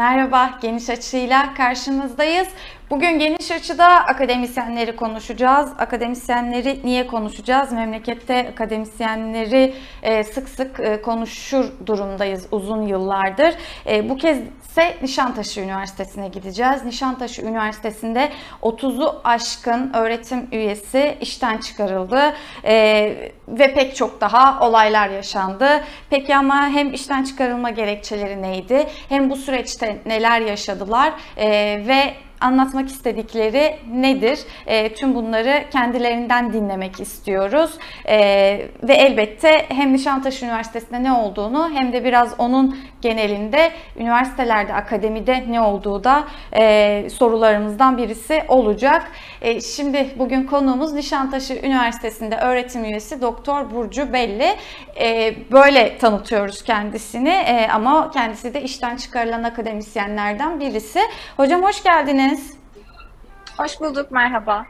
Merhaba, Geniş Açı'yla karşınızdayız. Bugün Geniş Açı'da akademisyenleri konuşacağız. Akademisyenleri niye konuşacağız? Memlekette akademisyenleri e, sık sık e, konuşur durumdayız uzun yıllardır. E, bu kez ise Nişantaşı Üniversitesi'ne gideceğiz. Nişantaşı Üniversitesi'nde 30'u aşkın öğretim üyesi işten çıkarıldı ve pek çok daha olaylar yaşandı. Peki ama hem işten çıkarılma gerekçeleri neydi? Hem bu süreçte neler yaşadılar ve anlatmak istedikleri nedir? E, tüm bunları kendilerinden dinlemek istiyoruz. E, ve elbette hem Nişantaşı Üniversitesi'nde ne olduğunu hem de biraz onun genelinde üniversitelerde, akademide ne olduğu da e, sorularımızdan birisi olacak. E, şimdi bugün konuğumuz Nişantaşı Üniversitesi'nde öğretim üyesi Doktor Burcu Belli. E, böyle tanıtıyoruz kendisini e, ama kendisi de işten çıkarılan akademisyenlerden birisi. Hocam hoş geldiniz. Hoş bulduk, merhaba.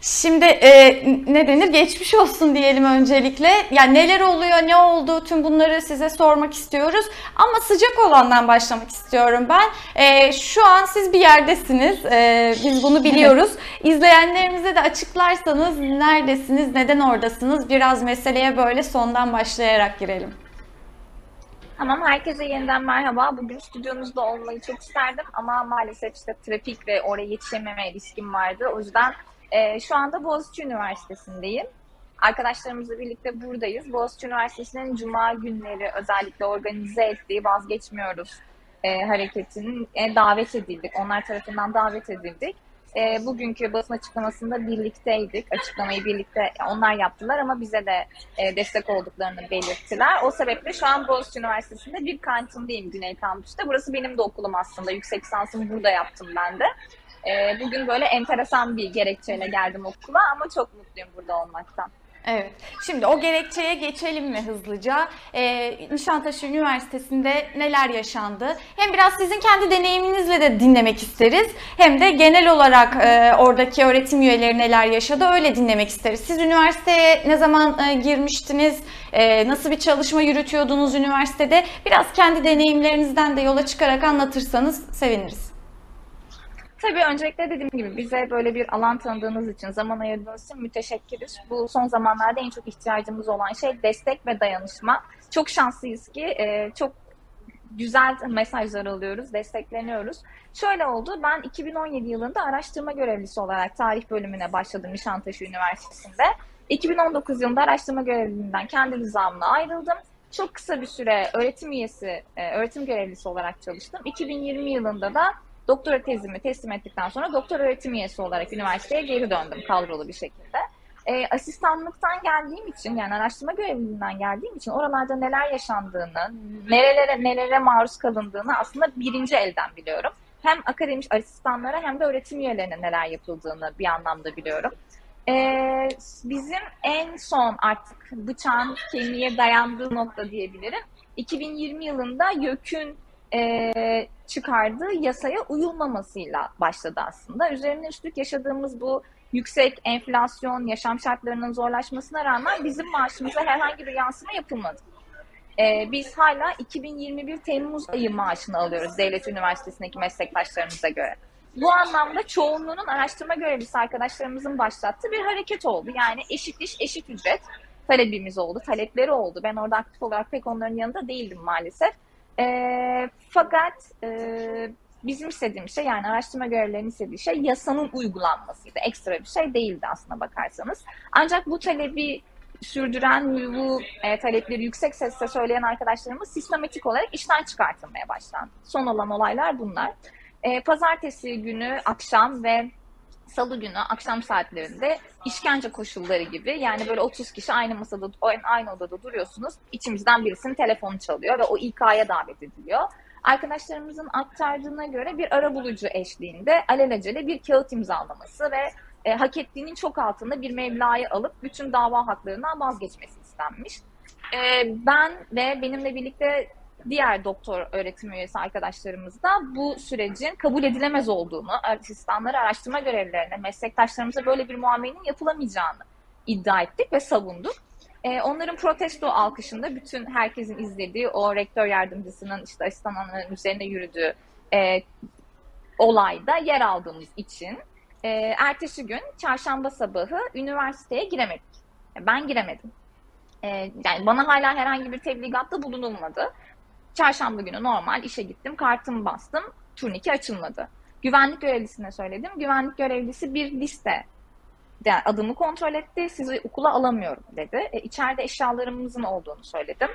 Şimdi e, ne denir? Geçmiş olsun diyelim öncelikle. Yani neler oluyor, ne oldu tüm bunları size sormak istiyoruz. Ama sıcak olandan başlamak istiyorum ben. E, şu an siz bir yerdesiniz. E, biz bunu biliyoruz. İzleyenlerimize de açıklarsanız neredesiniz, neden oradasınız? Biraz meseleye böyle sondan başlayarak girelim. Tamam, herkese yeniden merhaba. Bugün stüdyonuzda olmayı çok isterdim ama maalesef işte trafik ve oraya yetişememe ilişkim vardı. O yüzden e, şu anda Boğaziçi Üniversitesi'ndeyim. Arkadaşlarımızla birlikte buradayız. Boğaziçi Üniversitesi'nin Cuma günleri özellikle organize ettiği Vazgeçmiyoruz e, hareketinin e, davet edildik. Onlar tarafından davet edildik e, bugünkü basın açıklamasında birlikteydik. Açıklamayı birlikte onlar yaptılar ama bize de e, destek olduklarını belirttiler. O sebeple şu an Boğaziçi Üniversitesi'nde bir kantindeyim Güney Kampüs'te. Burası benim de okulum aslında. Yüksek lisansımı burada yaptım ben de. E, bugün böyle enteresan bir gerekçeyle geldim okula ama çok mutluyum burada olmaktan. Evet. Şimdi o gerekçeye geçelim mi hızlıca? Ee, Nişantaşı Üniversitesi'nde neler yaşandı? Hem biraz sizin kendi deneyiminizle de dinlemek isteriz. Hem de genel olarak e, oradaki öğretim üyeleri neler yaşadı öyle dinlemek isteriz. Siz üniversiteye ne zaman e, girmiştiniz? E, nasıl bir çalışma yürütüyordunuz üniversitede? Biraz kendi deneyimlerinizden de yola çıkarak anlatırsanız seviniriz. Tabii öncelikle dediğim gibi bize böyle bir alan tanıdığınız için, zaman ayırdığınız için müteşekkiriz. Bu son zamanlarda en çok ihtiyacımız olan şey destek ve dayanışma. Çok şanslıyız ki e, çok güzel mesajlar alıyoruz, destekleniyoruz. Şöyle oldu, ben 2017 yılında araştırma görevlisi olarak tarih bölümüne başladım Nişantaşı Üniversitesi'nde. 2019 yılında araştırma görevliliğinden kendi nizamına ayrıldım. Çok kısa bir süre öğretim üyesi, e, öğretim görevlisi olarak çalıştım. 2020 yılında da doktora tezimi teslim ettikten sonra doktor öğretim üyesi olarak üniversiteye geri döndüm kadrolu bir şekilde. E, asistanlıktan geldiğim için yani araştırma görevliliğinden geldiğim için oralarda neler yaşandığını, nerelere nelere maruz kalındığını aslında birinci elden biliyorum. Hem akademik asistanlara hem de öğretim üyelerine neler yapıldığını bir anlamda biliyorum. Ee, bizim en son artık bıçağın kemiğe dayandığı nokta diyebilirim. 2020 yılında YÖK'ün e, çıkardığı yasaya uyulmamasıyla başladı aslında. Üzerine üstlük yaşadığımız bu yüksek enflasyon, yaşam şartlarının zorlaşmasına rağmen bizim maaşımıza herhangi bir yansıma yapılmadı. Ee, biz hala 2021 Temmuz ayı maaşını alıyoruz devlet üniversitesindeki meslektaşlarımıza göre. Bu anlamda çoğunluğunun araştırma görevlisi arkadaşlarımızın başlattığı bir hareket oldu. Yani eşit iş, eşit ücret talebimiz oldu, talepleri oldu. Ben orada aktif olarak pek onların yanında değildim maalesef. E, fakat e, bizim istediğimiz şey yani araştırma görevlilerinin istediği şey yasanın uygulanmasıydı. Ekstra bir şey değildi aslına bakarsanız. Ancak bu talebi sürdüren bu e, talepleri yüksek sesle söyleyen arkadaşlarımız sistematik olarak işten çıkartılmaya başlandı. Son olan olaylar bunlar. E, pazartesi günü akşam ve salı günü akşam saatlerinde işkence koşulları gibi yani böyle 30 kişi aynı masada aynı odada duruyorsunuz. İçimizden birisinin telefonu çalıyor ve o İK'ya davet ediliyor. Arkadaşlarımızın aktardığına göre bir arabulucu eşliğinde alelacele bir kağıt imzalaması ve e, hak ettiğinin çok altında bir meblağı alıp bütün dava haklarından vazgeçmesi istenmiş. E, ben ve benimle birlikte diğer doktor öğretim üyesi arkadaşlarımız da bu sürecin kabul edilemez olduğunu, asistanları araştırma görevlilerine, meslektaşlarımıza böyle bir muamelenin yapılamayacağını iddia ettik ve savunduk. E, onların protesto alkışında bütün herkesin izlediği o rektör yardımcısının işte asistanların üzerine yürüdüğü e, olayda yer aldığımız için e, ertesi gün çarşamba sabahı üniversiteye giremedik. Ben giremedim. E, yani bana hala herhangi bir tebligatta bulunulmadı. Çarşamba günü normal işe gittim, kartımı bastım, turnike açılmadı. Güvenlik görevlisine söyledim. Güvenlik görevlisi bir liste yani adımı kontrol etti. Sizi okula alamıyorum dedi. E, içeride eşyalarımızın olduğunu söyledim.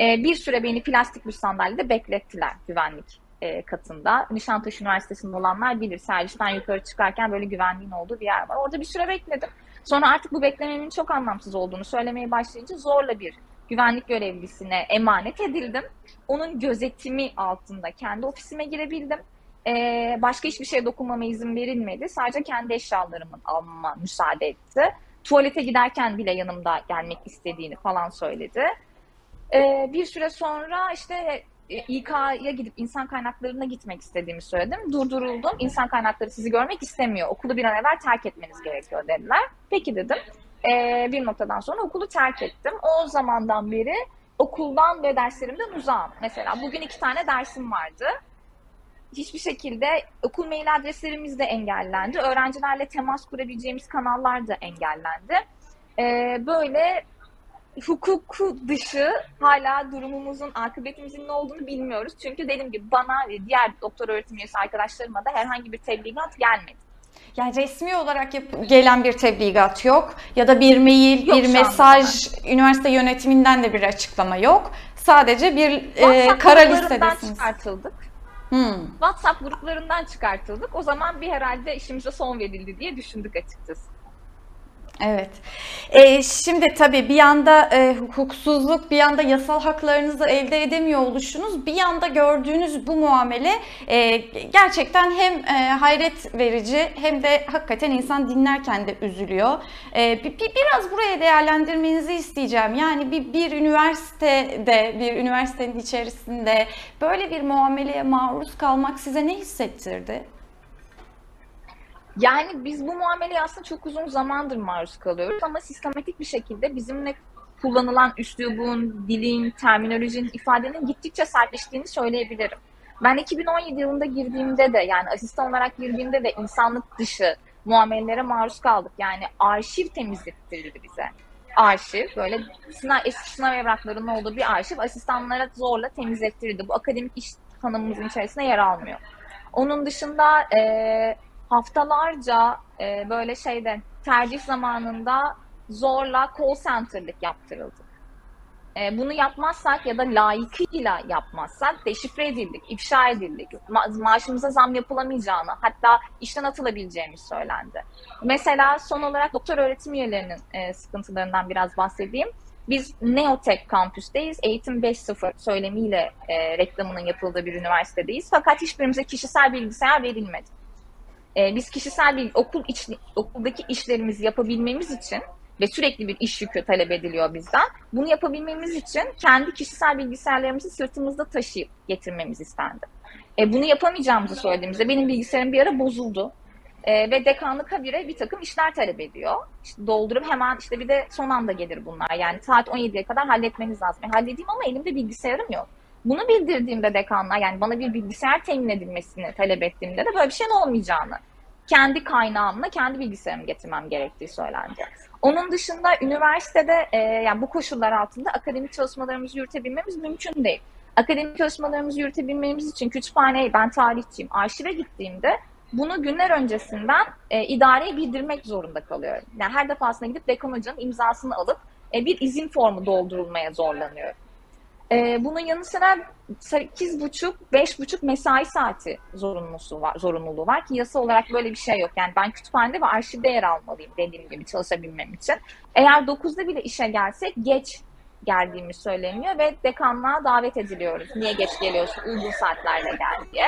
E, bir süre beni plastik bir sandalyede beklettiler güvenlik e, katında. Nişantaşı Üniversitesi'nde olanlar bilir. Servisten yukarı çıkarken böyle güvenliğin olduğu bir yer var. Orada bir süre bekledim. Sonra artık bu beklememin çok anlamsız olduğunu söylemeye başlayınca zorla bir güvenlik görevlisine emanet edildim. Onun gözetimi altında kendi ofisime girebildim. Ee, başka hiçbir şeye dokunmama izin verilmedi. Sadece kendi eşyalarımın almama müsaade etti. Tuvalete giderken bile yanımda gelmek istediğini falan söyledi. Ee, bir süre sonra işte e, İK'ya gidip insan kaynaklarına gitmek istediğimi söyledim. Durduruldum. İnsan kaynakları sizi görmek istemiyor. Okulu bir an evvel terk etmeniz gerekiyor dediler. Peki dedim. Ee, bir noktadan sonra okulu terk ettim. O zamandan beri okuldan ve derslerimden uzağım. Mesela bugün iki tane dersim vardı hiçbir şekilde okul mail adreslerimiz de engellendi. Öğrencilerle temas kurabileceğimiz kanallar da engellendi. Ee, böyle hukuku dışı hala durumumuzun, akıbetimizin ne olduğunu bilmiyoruz. Çünkü dediğim gibi bana ve diğer doktor öğretim üyesi arkadaşlarıma da herhangi bir tebligat gelmedi. Yani resmi olarak yap- gelen bir tebligat yok ya da bir mail, Yok bir şu anda mesaj, üniversite yönetiminden de bir açıklama yok. Sadece bir e, WhatsApp kara gruplarından listedesiniz. çıkartıldık. Hmm. WhatsApp gruplarından çıkartıldık. O zaman bir herhalde işimize son verildi diye düşündük açıkçası. Evet. Ee, şimdi tabii bir yanda e, hukuksuzluk, bir yanda yasal haklarınızı elde edemiyor oluşunuz, bir yanda gördüğünüz bu muamele e, gerçekten hem e, hayret verici hem de hakikaten insan dinlerken de üzülüyor. E, bir, bir- biraz buraya değerlendirmenizi isteyeceğim. Yani bir, bir üniversitede, bir üniversitenin içerisinde böyle bir muameleye maruz kalmak size ne hissettirdi? Yani biz bu muameleye aslında çok uzun zamandır maruz kalıyoruz ama sistematik bir şekilde bizimle kullanılan üslubun, dilin, terminolojinin, ifadenin gittikçe sertleştiğini söyleyebilirim. Ben 2017 yılında girdiğimde de yani asistan olarak girdiğimde de insanlık dışı muamelelere maruz kaldık. Yani arşiv temizlettirildi bize. Arşiv böyle sınav, eski sınav evraklarının olduğu bir arşiv asistanlara zorla temizlettirildi. Bu akademik iş tanımımızın içerisinde yer almıyor. Onun dışında eee haftalarca e, böyle şeyde tercih zamanında zorla call center'lık yaptırıldık. E, bunu yapmazsak ya da layıkıyla yapmazsak deşifre edildik, ifşa edildik. Ma- maaşımıza zam yapılamayacağını, hatta işten atılabileceğimiz söylendi. Mesela son olarak doktor öğretim üyelerinin e, sıkıntılarından biraz bahsedeyim. Biz Neotek kampüsteyiz. Eğitim 5.0 söylemiyle e, reklamının yapıldığı bir üniversitedeyiz. Fakat hiçbirimize kişisel bilgisayar verilmedi. E, biz kişisel bir okul iç, okuldaki işlerimizi yapabilmemiz için ve sürekli bir iş yükü talep ediliyor bizden. Bunu yapabilmemiz için kendi kişisel bilgisayarlarımızı sırtımızda taşıyıp getirmemiz istendi. E, bunu yapamayacağımızı söylediğimizde benim bilgisayarım bir ara bozuldu. E, ve dekanlık habire bir takım işler talep ediyor. İşte doldurup hemen işte bir de son anda gelir bunlar. Yani saat 17'ye kadar halletmeniz lazım. E, halledeyim ama elimde bilgisayarım yok. Bunu bildirdiğimde dekanlığa yani bana bir bilgisayar temin edilmesini talep ettiğimde de böyle bir şeyin olmayacağını, kendi kaynağımla kendi bilgisayarımı getirmem gerektiği söylendi. Onun dışında üniversitede e, yani bu koşullar altında akademik çalışmalarımızı yürütebilmemiz mümkün değil. Akademik çalışmalarımızı yürütebilmemiz için kütüphaneye, ben tarihçiyim, arşive gittiğimde bunu günler öncesinden e, idareye bildirmek zorunda kalıyorum. Yani her defasında gidip dekan hocanın imzasını alıp e, bir izin formu doldurulmaya zorlanıyorum. Ee, bunun yanı sıra 8,5-5,5 mesai saati zorunlusu var, zorunluluğu var ki yasa olarak böyle bir şey yok. Yani ben kütüphanede ve arşivde yer almalıyım dediğim gibi çalışabilmem için. Eğer 9'da bile işe gelsek geç geldiğimiz söyleniyor ve dekanlığa davet ediliyoruz. Niye geç geliyorsun? Uygun saatlerle gel diye.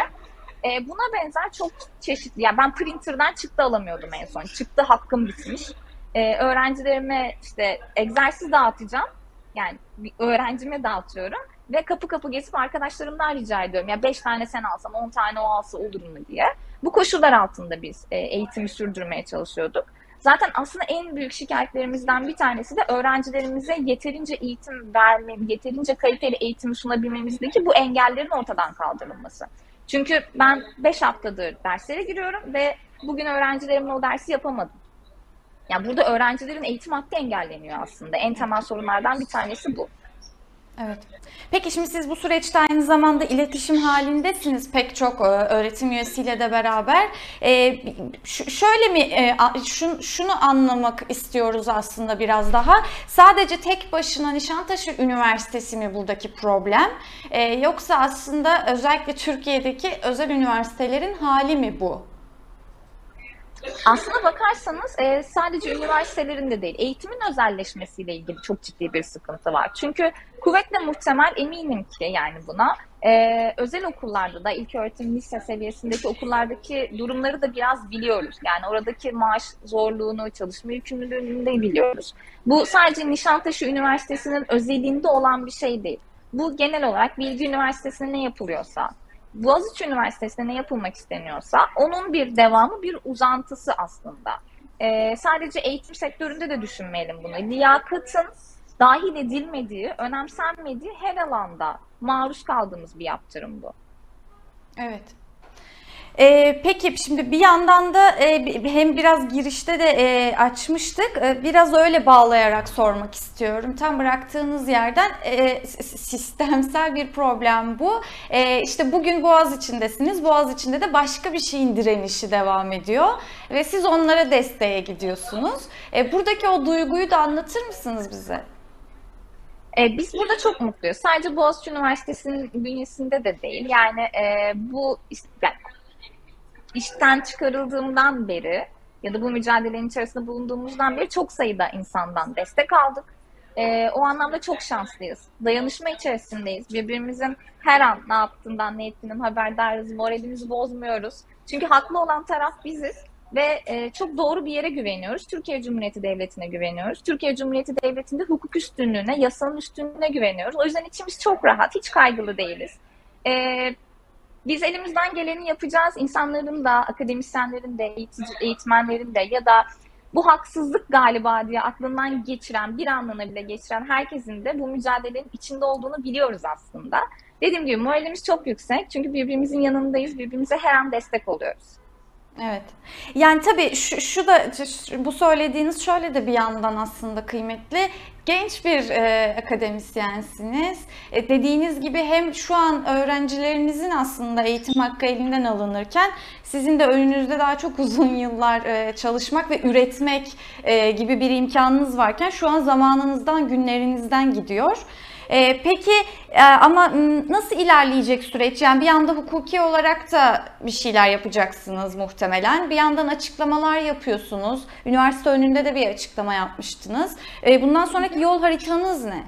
Ee, buna benzer çok çeşitli. Yani ben printer'dan çıktı alamıyordum en son. Çıktı hakkım bitmiş. Ee, öğrencilerime işte egzersiz dağıtacağım yani bir öğrencime dağıtıyorum ve kapı kapı gezip arkadaşlarımdan rica ediyorum. Ya beş tane sen alsam, on tane o alsa olur mu diye. Bu koşullar altında biz e, eğitimi sürdürmeye çalışıyorduk. Zaten aslında en büyük şikayetlerimizden bir tanesi de öğrencilerimize yeterince eğitim verme, yeterince kaliteli eğitimi sunabilmemizdeki bu engellerin ortadan kaldırılması. Çünkü ben 5 haftadır derslere giriyorum ve bugün öğrencilerimle o dersi yapamadım. Yani burada öğrencilerin eğitim hakkı engelleniyor aslında. En temel sorunlardan bir tanesi bu. Evet. Peki şimdi siz bu süreçte aynı zamanda iletişim halindesiniz pek çok e, öğretim üyesiyle de beraber. E, şöyle mi e, şunu anlamak istiyoruz aslında biraz daha. Sadece tek başına Nişantaşı Üniversitesi mi buradaki problem? E, yoksa aslında özellikle Türkiye'deki özel üniversitelerin hali mi bu? Aslına bakarsanız e, sadece üniversitelerin de değil, eğitimin özelleşmesiyle ilgili çok ciddi bir sıkıntı var. Çünkü kuvvetle muhtemel eminim ki yani buna e, özel okullarda da ilk öğretim lise seviyesindeki okullardaki durumları da biraz biliyoruz. Yani oradaki maaş zorluğunu, çalışma yükümlülüğünü de biliyoruz. Bu sadece Nişantaşı Üniversitesi'nin özelinde olan bir şey değil. Bu genel olarak Bilgi Üniversitesi'nde ne yapılıyorsa, Boğaziçi Üniversitesi'nde ne yapılmak isteniyorsa onun bir devamı, bir uzantısı aslında. Ee, sadece eğitim sektöründe de düşünmeyelim bunu. Liyakatın dahil edilmediği, önemsenmediği her alanda maruz kaldığımız bir yaptırım bu. Evet. Ee, peki şimdi bir yandan da e, hem biraz girişte de e, açmıştık. E, biraz öyle bağlayarak sormak istiyorum. Tam bıraktığınız yerden e, sistemsel bir problem bu. E, işte bugün Boğaz içindesiniz. Boğaz içinde de başka bir şeyin direnişi devam ediyor ve siz onlara desteğe gidiyorsunuz. E, buradaki o duyguyu da anlatır mısınız bize? Biz burada çok mutluyuz. Sadece Boğaziçi Üniversitesi'nin bünyesinde de değil. Yani e, bu yani işten çıkarıldığımdan beri ya da bu mücadelenin içerisinde bulunduğumuzdan beri çok sayıda insandan destek aldık. Ee, o anlamda çok şanslıyız. Dayanışma içerisindeyiz. Birbirimizin her an ne yaptığından, ne ettiğinden haberdarız. Moralimizi bozmuyoruz. Çünkü haklı olan taraf biziz ve e, çok doğru bir yere güveniyoruz. Türkiye Cumhuriyeti Devleti'ne güveniyoruz. Türkiye Cumhuriyeti Devleti'nde hukuk üstünlüğüne, yasanın üstünlüğüne güveniyoruz. O yüzden içimiz çok rahat, hiç kaygılı değiliz. Ee, biz elimizden geleni yapacağız. İnsanların da, akademisyenlerin de, eğitici, eğitmenlerin de ya da bu haksızlık galiba diye aklından geçiren, bir anlığına bile geçiren herkesin de bu mücadelenin içinde olduğunu biliyoruz aslında. Dediğim gibi moralimiz çok yüksek. Çünkü birbirimizin yanındayız, birbirimize her an destek oluyoruz. Evet. Yani tabii şu, şu da şu- bu söylediğiniz şöyle de bir yandan aslında kıymetli. Genç bir e, akademisyensiniz. E, dediğiniz gibi hem şu an öğrencilerinizin aslında eğitim hakkı elinden alınırken sizin de önünüzde daha çok uzun yıllar e, çalışmak ve üretmek e, gibi bir imkanınız varken şu an zamanınızdan, günlerinizden gidiyor. Ee, peki e, ama nasıl ilerleyecek süreç? Yani bir yanda hukuki olarak da bir şeyler yapacaksınız muhtemelen. Bir yandan açıklamalar yapıyorsunuz. Üniversite önünde de bir açıklama yapmıştınız. Ee, bundan sonraki yol haritanız ne?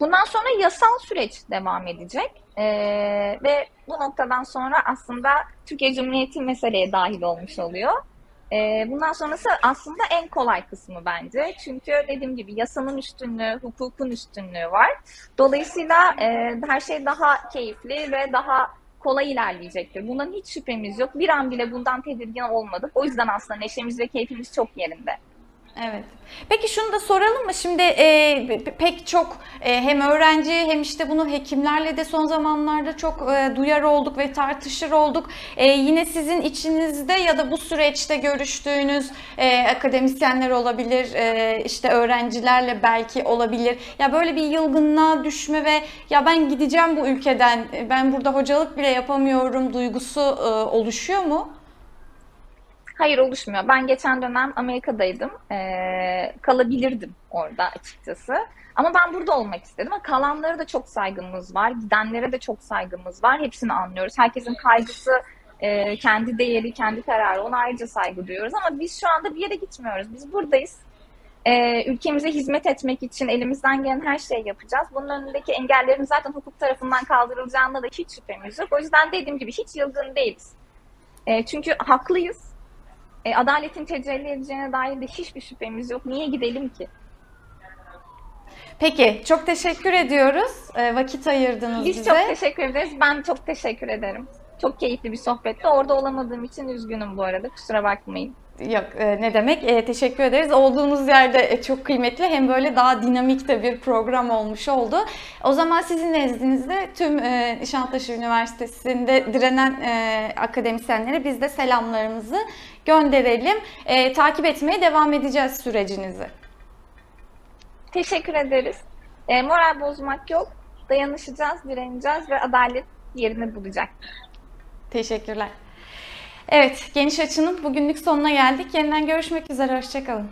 Bundan sonra yasal süreç devam edecek. Ee, ve bu noktadan sonra aslında Türkiye Cumhuriyeti meseleye dahil olmuş oluyor. Ee, bundan sonrası aslında en kolay kısmı bence. Çünkü dediğim gibi yasanın üstünlüğü, hukukun üstünlüğü var. Dolayısıyla e, her şey daha keyifli ve daha kolay ilerleyecektir. Bundan hiç şüphemiz yok. Bir an bile bundan tedirgin olmadık. O yüzden aslında neşemiz ve keyfimiz çok yerinde. Evet. Peki şunu da soralım mı? Şimdi e, pek çok e, hem öğrenci hem işte bunu hekimlerle de son zamanlarda çok e, duyar olduk ve tartışır olduk. E, yine sizin içinizde ya da bu süreçte görüştüğünüz e, akademisyenler olabilir, e, işte öğrencilerle belki olabilir. Ya böyle bir yılgınlığa düşme ve ya ben gideceğim bu ülkeden, ben burada hocalık bile yapamıyorum duygusu e, oluşuyor mu? Hayır oluşmuyor. Ben geçen dönem Amerika'daydım. Ee, kalabilirdim orada açıkçası. Ama ben burada olmak istedim. Ama kalanlara da çok saygımız var. Gidenlere de çok saygımız var. Hepsini anlıyoruz. Herkesin kaygısı, e, kendi değeri, kendi kararı. Ona ayrıca saygı duyuyoruz. Ama biz şu anda bir yere gitmiyoruz. Biz buradayız. Ee, ülkemize hizmet etmek için elimizden gelen her şeyi yapacağız. Bunun önündeki engellerin zaten hukuk tarafından kaldırılacağına da hiç şüphemiz yok. O yüzden dediğim gibi hiç yılgın değiliz. E, çünkü haklıyız. E, adaletin tecelli edeceğine dair de hiçbir şüphemiz yok. Niye gidelim ki? Peki, çok teşekkür ediyoruz. E, vakit ayırdınız Biz bize. çok teşekkür ederiz. Ben çok teşekkür ederim. Çok keyifli bir sohbetti. Orada olamadığım için üzgünüm bu arada. Kusura bakmayın. Yok e, ne demek E, teşekkür ederiz. Olduğunuz yerde e, çok kıymetli hem böyle daha dinamik de bir program olmuş oldu. O zaman sizin nezdinizde tüm e, Nişantaşı Üniversitesi'nde direnen e, akademisyenlere biz de selamlarımızı gönderelim. E, takip etmeye devam edeceğiz sürecinizi. Teşekkür ederiz. E, moral bozmak yok. Dayanışacağız, direneceğiz ve adalet yerini bulacak. Teşekkürler. Evet, Geniş Açı'nın bugünlük sonuna geldik. Yeniden görüşmek üzere, hoşçakalın.